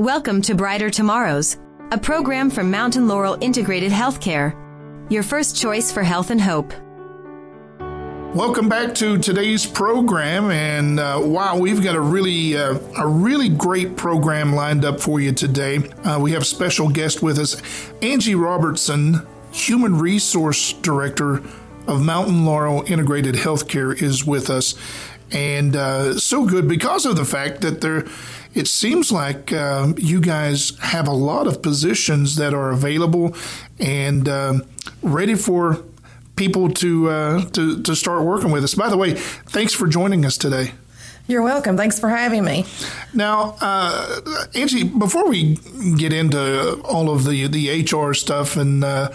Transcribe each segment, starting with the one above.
Welcome to Brighter Tomorrows, a program from Mountain Laurel Integrated Healthcare, your first choice for health and hope. Welcome back to today's program, and uh, wow, we've got a really uh, a really great program lined up for you today. Uh, we have a special guest with us, Angie Robertson, Human Resource Director of Mountain Laurel Integrated Healthcare, is with us, and uh, so good because of the fact that there. It seems like um, you guys have a lot of positions that are available and um, ready for people to, uh, to to start working with us. By the way, thanks for joining us today. You're welcome. Thanks for having me. Now, uh, Angie, before we get into all of the the HR stuff and uh,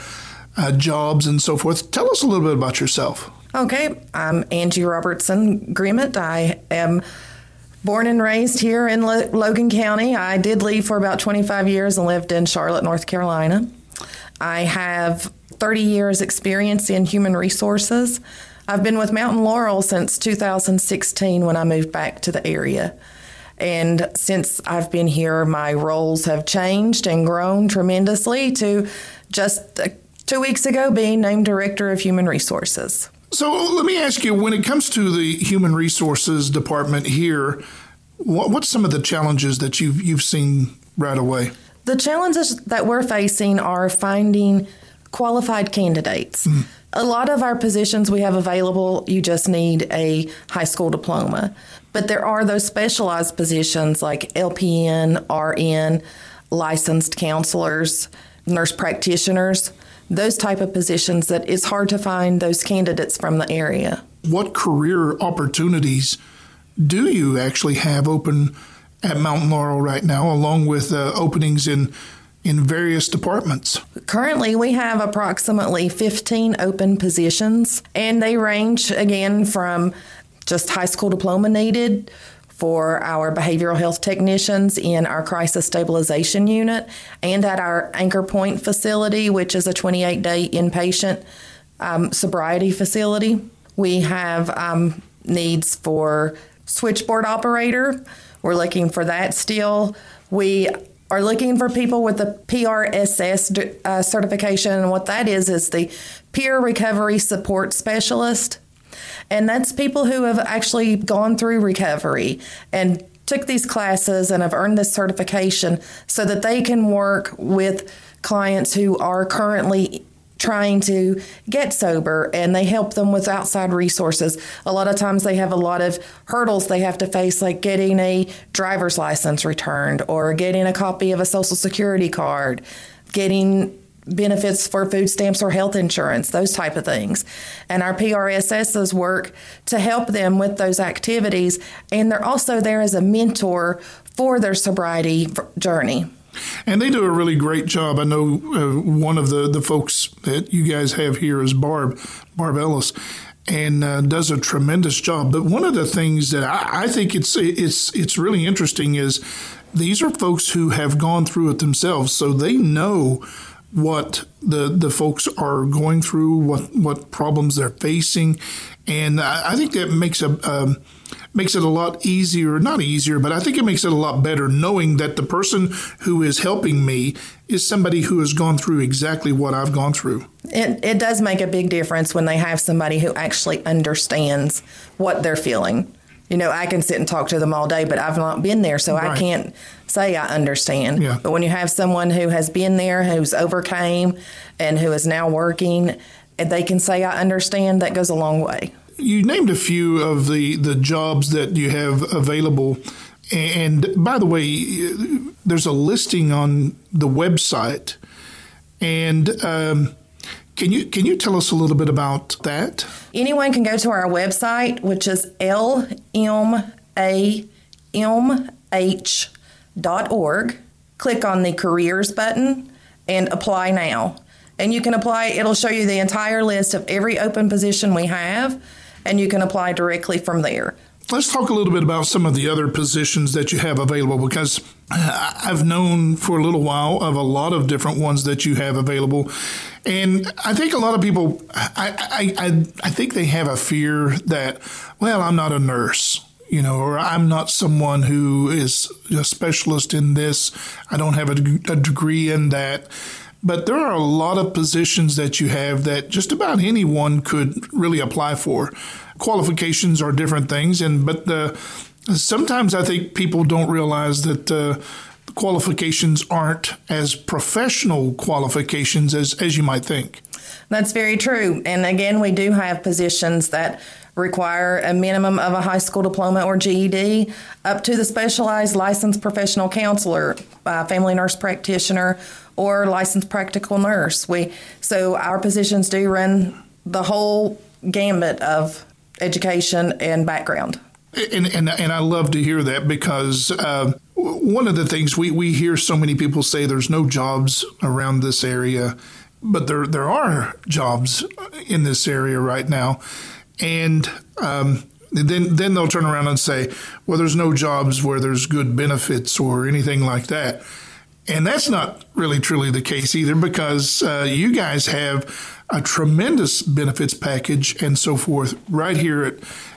uh, jobs and so forth, tell us a little bit about yourself. Okay, I'm Angie Robertson Grimmett. I am born and raised here in Logan County. I did leave for about 25 years and lived in Charlotte, North Carolina. I have 30 years experience in human resources. I've been with Mountain Laurel since 2016 when I moved back to the area. And since I've been here, my roles have changed and grown tremendously to just uh, two weeks ago being named Director of Human Resources. So let me ask you when it comes to the Human Resources Department here, what, what's some of the challenges that you've, you've seen right away? The challenges that we're facing are finding qualified candidates. Mm. A lot of our positions we have available, you just need a high school diploma. But there are those specialized positions like LPN, RN, licensed counselors, nurse practitioners, those type of positions that it's hard to find those candidates from the area. What career opportunities do you actually have open at Mountain Laurel right now, along with uh, openings in in various departments? Currently, we have approximately 15 open positions, and they range again from just high school diploma needed for our behavioral health technicians in our crisis stabilization unit and at our Anchor Point facility, which is a 28 day inpatient um, sobriety facility. We have um, needs for switchboard operator. We're looking for that still. We are looking for people with the PRSS uh, certification. And what that is, is the Peer Recovery Support Specialist. And that's people who have actually gone through recovery and took these classes and have earned this certification so that they can work with clients who are currently trying to get sober and they help them with outside resources. A lot of times they have a lot of hurdles they have to face, like getting a driver's license returned or getting a copy of a social security card, getting benefits for food stamps or health insurance, those type of things. And our PRSSs work to help them with those activities. And they're also there as a mentor for their sobriety journey. And they do a really great job. I know uh, one of the, the folks that you guys have here is Barb, Barb Ellis, and uh, does a tremendous job. But one of the things that I, I think it's it's it's really interesting is these are folks who have gone through it themselves, so they know what the the folks are going through, what what problems they're facing, and I, I think that makes a um, makes it a lot easier, not easier, but I think it makes it a lot better knowing that the person who is helping me is somebody who has gone through exactly what I've gone through. It, it does make a big difference when they have somebody who actually understands what they're feeling. You know, I can sit and talk to them all day, but I've not been there, so right. I can't say I understand. Yeah. But when you have someone who has been there, who's overcame, and who is now working, and they can say I understand, that goes a long way you named a few of the, the jobs that you have available. And by the way, there's a listing on the website. And um, can you can you tell us a little bit about that? Anyone can go to our website, which is lmamh.org. Click on the careers button and apply now. And you can apply, it'll show you the entire list of every open position we have and you can apply directly from there. Let's talk a little bit about some of the other positions that you have available because I've known for a little while of a lot of different ones that you have available. And I think a lot of people, I, I, I, I think they have a fear that, well, I'm not a nurse. you know, or I'm not someone who is a specialist in this. I don't have a, a degree in that. But there are a lot of positions that you have that just about anyone could really apply for. Qualifications are different things, and but the, sometimes I think people don't realize that uh, qualifications aren't as professional qualifications as, as you might think. That's very true. And again, we do have positions that require a minimum of a high school diploma or GED, up to the specialized licensed professional counselor, uh, family nurse practitioner, or licensed practical nurse. We so our positions do run the whole gambit of education and background. And, and, and I love to hear that because uh, one of the things we, we hear so many people say there's no jobs around this area, but there there are jobs in this area right now, and um, then then they'll turn around and say, well, there's no jobs where there's good benefits or anything like that. And that's not really truly the case either because uh, you guys have a tremendous benefits package and so forth right here at,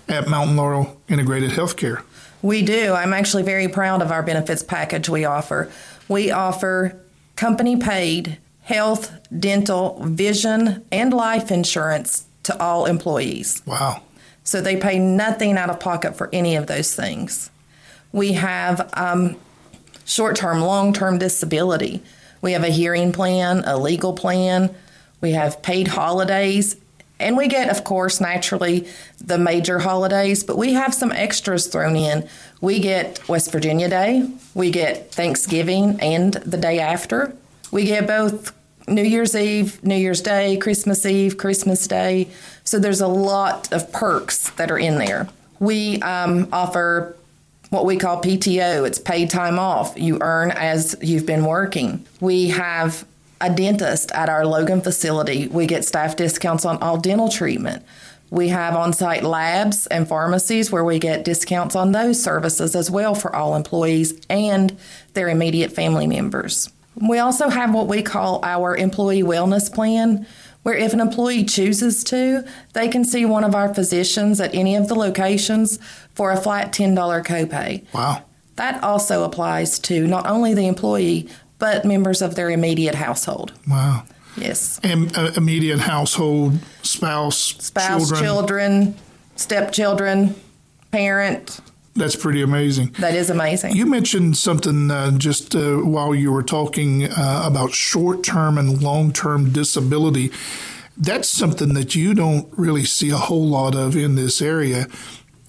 at Mountain Laurel Integrated Healthcare. We do. I'm actually very proud of our benefits package we offer. We offer company paid health, dental, vision, and life insurance to all employees. Wow. So they pay nothing out of pocket for any of those things. We have um, short term, long term disability. We have a hearing plan, a legal plan. We have paid holidays. And we get, of course, naturally the major holidays, but we have some extras thrown in. We get West Virginia Day, we get Thanksgiving and the day after. We get both New Year's Eve, New Year's Day, Christmas Eve, Christmas Day. So there's a lot of perks that are in there. We um, offer what we call PTO. It's paid time off. You earn as you've been working. We have a dentist at our Logan facility. We get staff discounts on all dental treatment. We have on site labs and pharmacies where we get discounts on those services as well for all employees and their immediate family members. We also have what we call our employee wellness plan, where if an employee chooses to, they can see one of our physicians at any of the locations for a flat $10 copay. Wow. That also applies to not only the employee, but members of their immediate household. Wow. Yes. And uh, immediate household, spouse, Spouse, children. children, stepchildren, parent. That's pretty amazing. That is amazing. You mentioned something uh, just uh, while you were talking uh, about short term and long term disability. That's something that you don't really see a whole lot of in this area.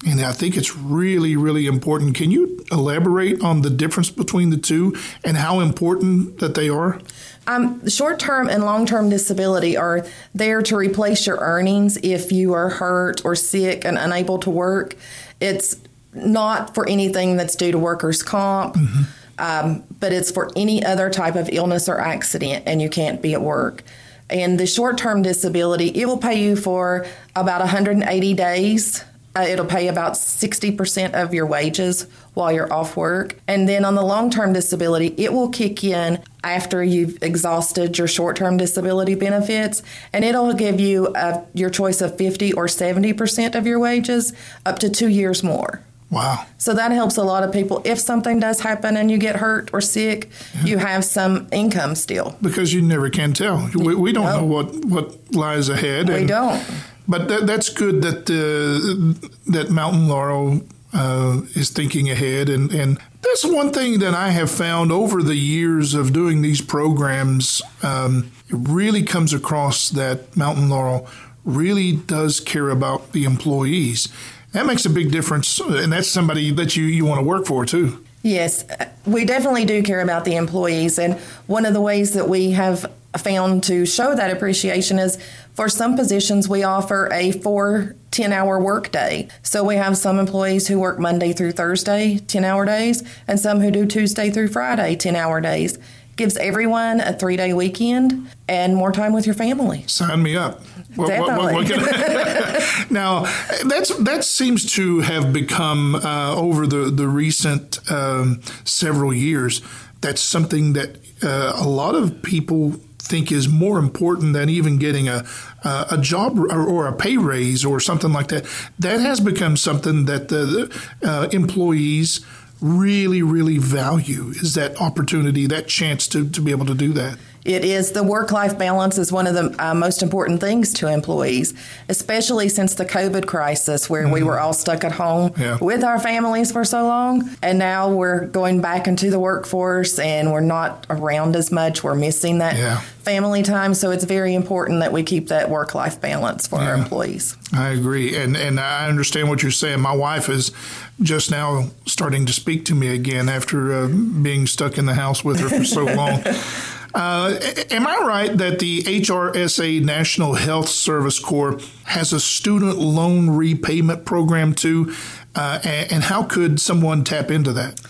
And I think it's really, really important. Can you elaborate on the difference between the two and how important that they are? Um, short term and long term disability are there to replace your earnings if you are hurt or sick and unable to work. It's not for anything that's due to workers' comp, mm-hmm. um, but it's for any other type of illness or accident and you can't be at work. And the short term disability, it will pay you for about 180 days. Uh, it'll pay about 60% of your wages while you're off work. And then on the long term disability, it will kick in after you've exhausted your short term disability benefits, and it'll give you a, your choice of 50 or 70% of your wages up to two years more. Wow. So that helps a lot of people. If something does happen and you get hurt or sick, yeah. you have some income still. Because you never can tell. We, we don't no. know what, what lies ahead. We and, don't. But that, that's good that uh, that Mountain Laurel uh, is thinking ahead. And, and that's one thing that I have found over the years of doing these programs. Um, it really comes across that Mountain Laurel really does care about the employees that makes a big difference, and that's somebody that you, you want to work for too. Yes, we definitely do care about the employees. And one of the ways that we have found to show that appreciation is for some positions, we offer a four 10 hour work day. So we have some employees who work Monday through Thursday, 10 hour days, and some who do Tuesday through Friday, 10 hour days. Gives everyone a three day weekend and more time with your family. Sign me up. What, Definitely. What, what, now, that's that seems to have become uh, over the the recent um, several years. That's something that uh, a lot of people think is more important than even getting a uh, a job or, or, a pay raise or something like that. That has become something that the, the uh, employees really, really value is that opportunity, that chance to, to be able to do that. It is the work life balance is one of the uh, most important things to employees, especially since the COVID crisis where mm-hmm. we were all stuck at home yeah. with our families for so long. And now we're going back into the workforce and we're not around as much. We're missing that yeah. family time. So it's very important that we keep that work life balance for yeah. our employees. I agree. And, and I understand what you're saying. My wife is just now starting to speak to me again after uh, being stuck in the house with her for so long. Uh, am I right that the HRSA National Health Service Corps has a student loan repayment program too? Uh, and how could someone tap into that?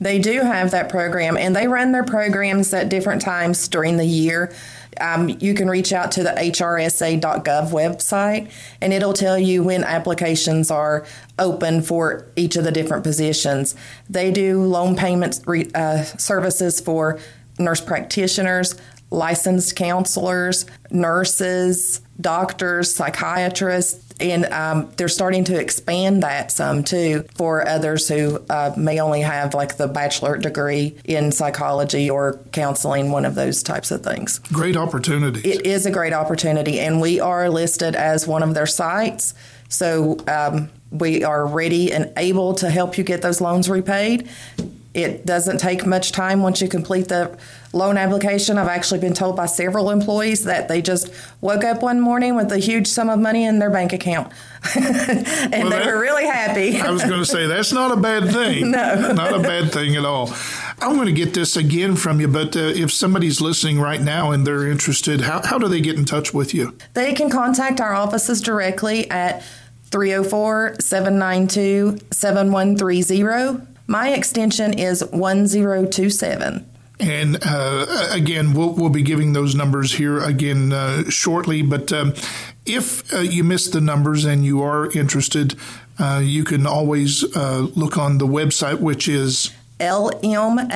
They do have that program, and they run their programs at different times during the year. Um, you can reach out to the hrsa.gov website, and it'll tell you when applications are open for each of the different positions. They do loan payment uh, services for nurse practitioners, licensed counselors, nurses, doctors, psychiatrists, and um, they're starting to expand that some too for others who uh, may only have like the bachelor degree in psychology or counseling, one of those types of things. Great opportunity. It is a great opportunity, and we are listed as one of their sites. So um, we are ready and able to help you get those loans repaid. It doesn't take much time once you complete the loan application. I've actually been told by several employees that they just woke up one morning with a huge sum of money in their bank account. and well, they that, were really happy. I was going to say, that's not a bad thing. no. Not a bad thing at all. I'm going to get this again from you, but uh, if somebody's listening right now and they're interested, how, how do they get in touch with you? They can contact our offices directly at 304 792 7130 my extension is 1027. And uh, again, we'll, we'll be giving those numbers here again uh, shortly. But um, if uh, you missed the numbers and you are interested, uh, you can always uh, look on the website, which is lmamh.org.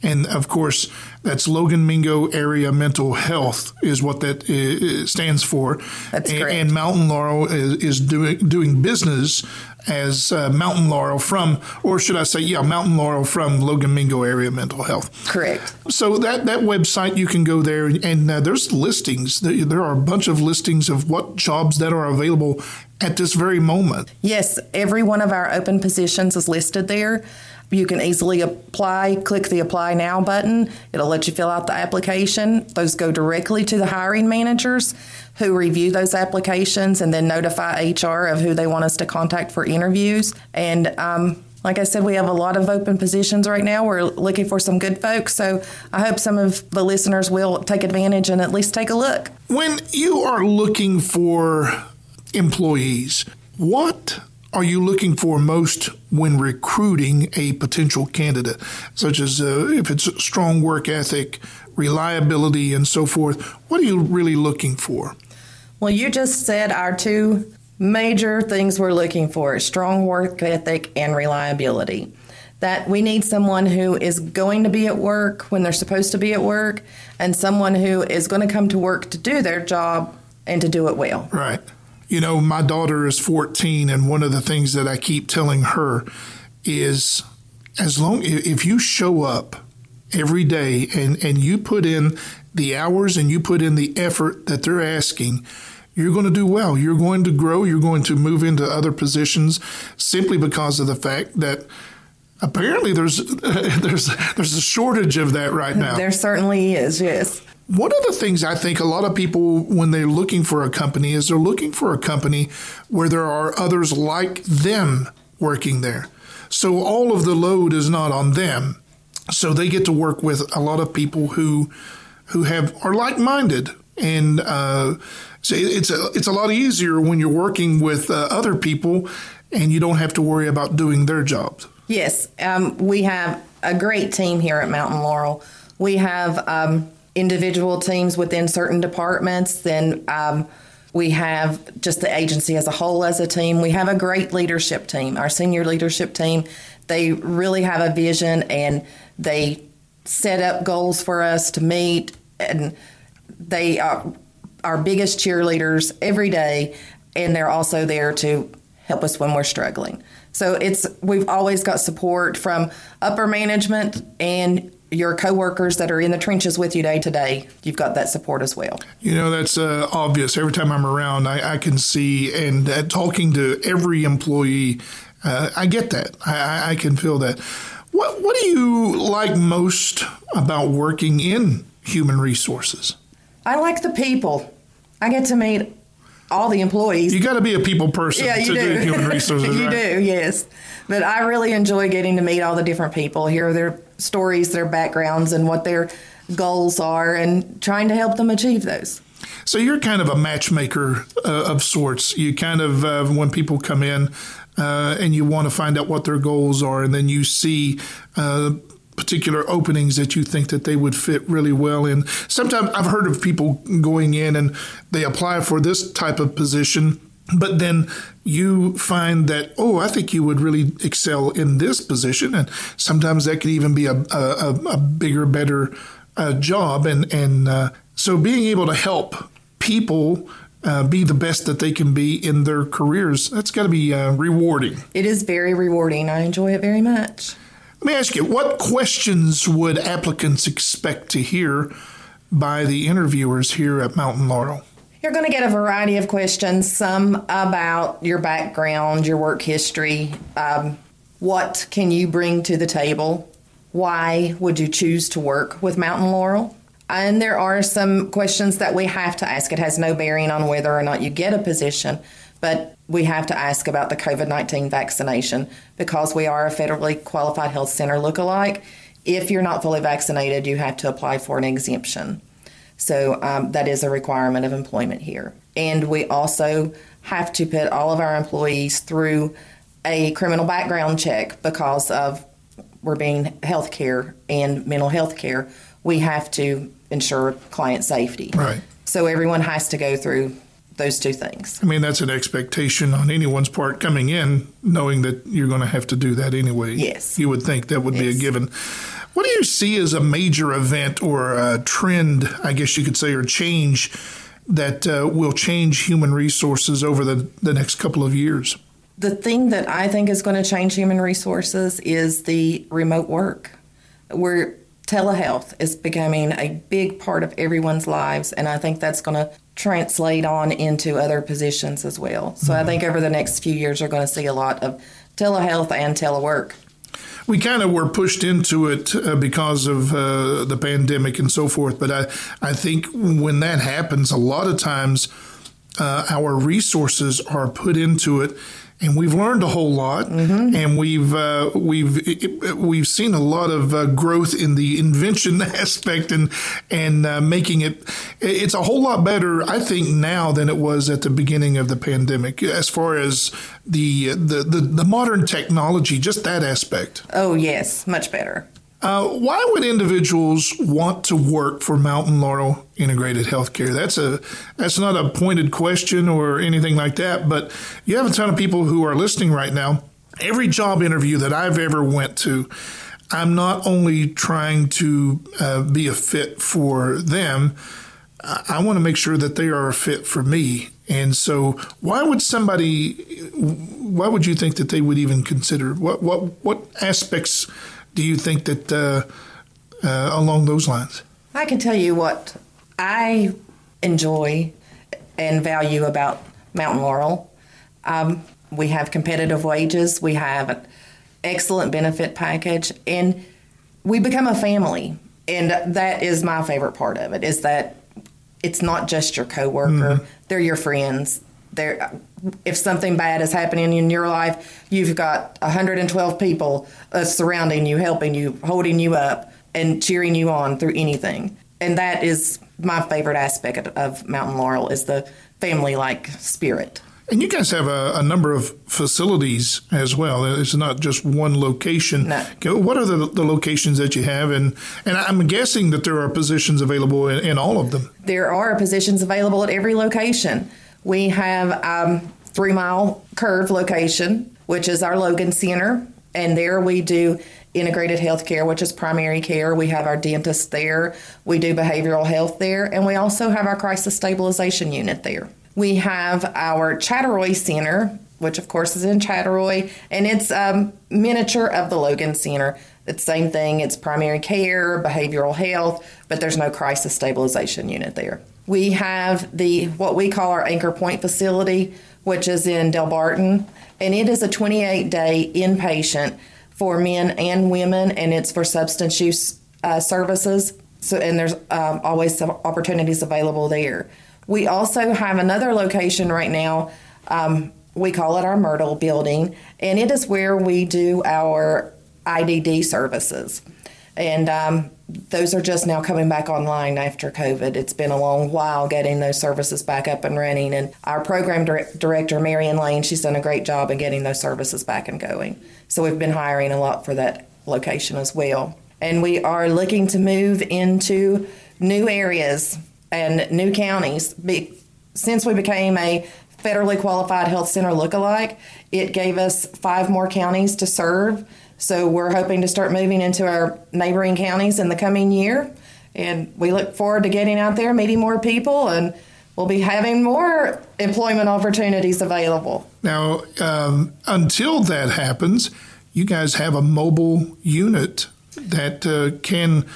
And of course, that's Logan Mingo Area Mental Health is what that stands for. That's and. And Mountain Laurel is, is doing doing business as uh, Mountain Laurel from, or should I say, yeah, Mountain Laurel from Logan Mingo Area Mental Health. Correct. So that that website you can go there and, and uh, there's listings. There are a bunch of listings of what jobs that are available at this very moment. Yes, every one of our open positions is listed there. You can easily apply, click the apply now button. It'll let you fill out the application. Those go directly to the hiring managers who review those applications and then notify HR of who they want us to contact for interviews. And um, like I said, we have a lot of open positions right now. We're looking for some good folks. So I hope some of the listeners will take advantage and at least take a look. When you are looking for employees, what are you looking for most when recruiting a potential candidate, such as uh, if it's strong work ethic, reliability, and so forth? What are you really looking for? Well, you just said our two major things we're looking for strong work ethic and reliability. That we need someone who is going to be at work when they're supposed to be at work, and someone who is going to come to work to do their job and to do it well. Right. You know, my daughter is 14, and one of the things that I keep telling her is as long if you show up every day and, and you put in the hours and you put in the effort that they're asking, you're going to do well. You're going to grow. You're going to move into other positions simply because of the fact that apparently there's there's there's a shortage of that right now. There certainly is. Yes. One of the things I think a lot of people, when they're looking for a company, is they're looking for a company where there are others like them working there. So all of the load is not on them. So they get to work with a lot of people who who have are like minded, and uh, so it's a it's a lot easier when you're working with uh, other people, and you don't have to worry about doing their jobs. Yes, um, we have a great team here at Mountain Laurel. We have um, individual teams within certain departments, then um, we have just the agency as a whole as a team. We have a great leadership team. Our senior leadership team, they really have a vision and they set up goals for us to meet, and they are our biggest cheerleaders every day, and they're also there to help us when we're struggling. So it's we've always got support from upper management and your coworkers that are in the trenches with you day to day, you've got that support as well. You know, that's uh, obvious. Every time I'm around, I, I can see, and uh, talking to every employee, uh, I get that. I, I, can feel that. What What do you like most about working in human resources? I like the people. I get to meet all the employees. You got to be a people person yeah, to do. do human resources. you right? do, yes. But I really enjoy getting to meet all the different people, hear their stories, their backgrounds, and what their goals are, and trying to help them achieve those. So you're kind of a matchmaker uh, of sorts. You kind of uh, when people come in uh, and you want to find out what their goals are, and then you see uh, particular openings that you think that they would fit really well in. Sometimes I've heard of people going in and they apply for this type of position but then you find that oh i think you would really excel in this position. And sometimes that could even be a, a, a bigger better uh, job. And and uh, so being able to help people uh, be the best that they can be in their careers that's got to be uh, rewarding. It is very rewarding. I enjoy it very much. Let me ask you, what questions would applicants expect to hear by the interviewers here at Mountain Laurel? You're going to get a variety of questions, some about your background, your work history, um, what can you bring to the table, why would you choose to work with Mountain Laurel? And there are some questions that we have to ask. It has no bearing on whether or not you get a position, but we have to ask about the COVID 19 vaccination because we are a federally qualified health center lookalike. If you're not fully vaccinated, you have to apply for an exemption. So um, that is a requirement of employment here. And we also have to put all of our employees through a criminal background check because of we're being healthcare and mental health care. We have to ensure client safety. Right. So everyone has to go through those two things. I mean, that's an expectation on anyone's part coming in, knowing that you're going to have to do that anyway. Yes. You would think that would yes. be a given. What do you see as a major event or a trend, I guess you could say, or change that uh, will change human resources over the, the next couple of years? The thing that I think is going to change human resources is the remote work. Where telehealth is becoming a big part of everyone's lives, and I think that's going to translate on into other positions as well. So mm-hmm. I think over the next few years, we're going to see a lot of telehealth and telework. We kind of were pushed into it uh, because of uh, the pandemic and so forth. But I, I think when that happens, a lot of times uh, our resources are put into it and we've learned a whole lot, mm-hmm. and we've uh, we've we've seen a lot of uh, growth in the invention aspect and and uh, making it. It's a whole lot better, I think, now than it was at the beginning of the pandemic, as far as the the the, the modern technology, just that aspect. Oh yes, much better. Uh, why would individuals want to work for Mountain Laurel Integrated Healthcare? That's a that's not a pointed question or anything like that, but you have a ton of people who are listening right now. Every job interview that I've ever went to, I'm not only trying to uh, be a fit for them. I, want to make sure that they are a fit for me. And so, why would somebody? Why would you think that they would even consider what what what aspects? Do you think that uh, uh, along those lines? I can tell you what I enjoy and value about Mountain Laurel. Um, we have competitive wages, we have an excellent benefit package, and we become a family. And that is my favorite part of it is that it's not just your coworker; mm-hmm. they're your friends there if something bad is happening in your life you've got 112 people uh, surrounding you helping you holding you up and cheering you on through anything and that is my favorite aspect of mountain laurel is the family like spirit and you guys have a, a, number of facilities as well. It's not just one location. No. What are the, the locations that you have? And, and I'm guessing that there are positions available in, in all of them. There are positions available at every location. We have um, Three Mile Curve location, which is our Logan Center. And there we do integrated health care, which is primary care. We have our dentist there. We do behavioral health there. And we also have our crisis stabilization unit there. We have our Chattaroy Center, which of course is in Chattaroy, and it's um, miniature of the Logan Center. It's the same thing. It's primary care, behavioral health, but there's no crisis stabilization unit there. We have the what we call our Anchor Point facility, which is in Delbarton, and it is a 28 day inpatient for men and women, and it's for substance use uh, services. So, and there's um, always some opportunities available there. We also have another location right now. Um, we call it our Myrtle building, and it is where we do our IDD services. And um, those are just now coming back online after COVID. It's been a long while getting those services back up and running. And our program dir- director, Marion Lane, she's done a great job in getting those services back and going. So we've been hiring a lot for that location as well. And we are looking to move into new areas and new counties. Be- since we became a federally qualified health center lookalike, it gave us five more counties to serve so we're hoping to start moving into our neighboring counties in the coming year. And we look forward to getting out there, meeting more people, and we'll be having more employment opportunities available. Now, um, until that happens, you guys have a mobile unit that uh, can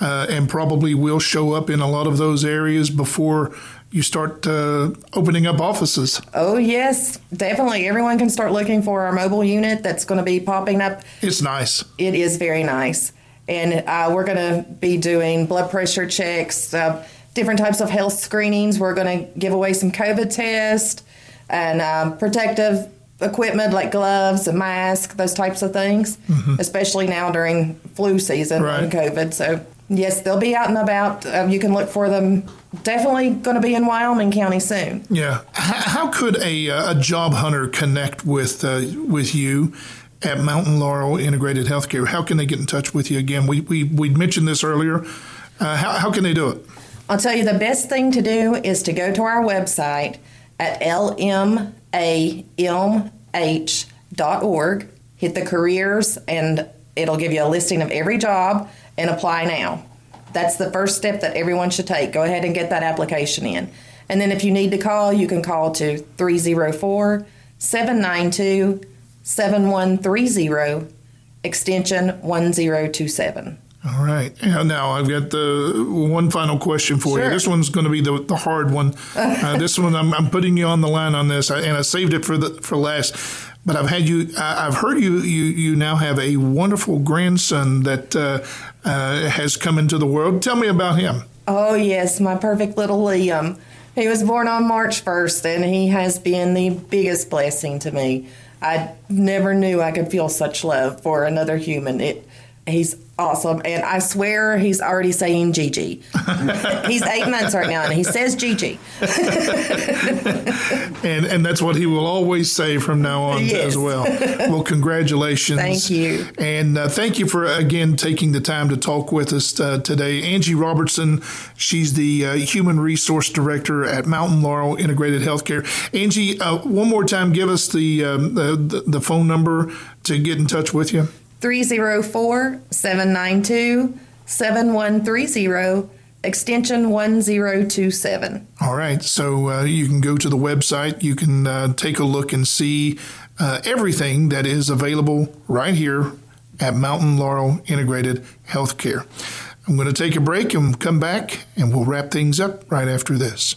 uh, and probably will show up in a lot of those areas before you start uh, opening up offices. Oh, yes, definitely. Everyone can start looking for our mobile unit that's going to be popping up. It's nice. It is very nice. And uh, we're going to be doing blood pressure checks, uh, different types of health screenings. We're going to give away some COVID tests and um, protective equipment like gloves, a mask, those types of things, mm-hmm. especially now during flu season right. and COVID. So Yes, they'll be out and about. Uh, you can look for them. Definitely going to be in Wyoming County soon. Yeah. How, how could a, uh, a job hunter connect with uh, with you at Mountain Laurel Integrated Healthcare? How can they get in touch with you again? We we we mentioned this earlier. Uh, how how can they do it? I'll tell you the best thing to do is to go to our website at lmamh.org, hit the careers, and it'll give you a listing of every job and apply now. That's the first step that everyone should take. Go ahead and get that application in. And then if you need to call, you can call to 304 792 7130, extension 1027. All right. now I've got the one final question for sure. you. This one's going to be the, the hard one. Uh, this one, I'm, I'm, putting you on the line on this, and I saved it for the for last. But I've had you. I've heard you. You you now have a wonderful grandson that uh, uh, has come into the world. Tell me about him. Oh yes, my perfect little Liam. He was born on March 1st, and he has been the biggest blessing to me. I never knew I could feel such love for another human. It, he's awesome. And I swear he's already saying Gigi. he's eight months right now and he says Gigi. and and that's what he will always say from now on yes. as well. Well, congratulations. Thank you. And uh, thank you for, again, taking the time to talk with us uh, today. Angie Robertson, she's the uh, Human Resource Director at Mountain Laurel Integrated Healthcare. Angie, uh, one more time, give us the, um, the, the phone number to get in touch with you. 304 792 7130, extension 1027. All right. So uh, you can go to the website, you can uh, take a look and see uh, everything that is available right here at Mountain Laurel Integrated Healthcare. I'm going to take a break and come back, and we'll wrap things up right after this.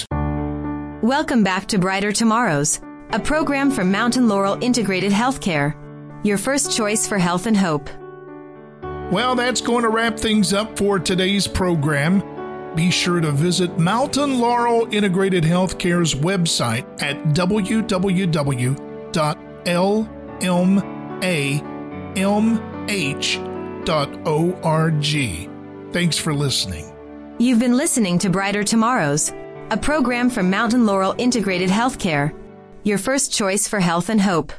Welcome back to Brighter Tomorrows, a program from Mountain Laurel Integrated Healthcare, your first choice for health and hope. Well, that's going to wrap things up for today's program. Be sure to visit Mountain Laurel Integrated Healthcare's website at www.lmamh.org. Thanks for listening. You've been listening to Brighter Tomorrows, a program from Mountain Laurel Integrated Healthcare, your first choice for health and hope.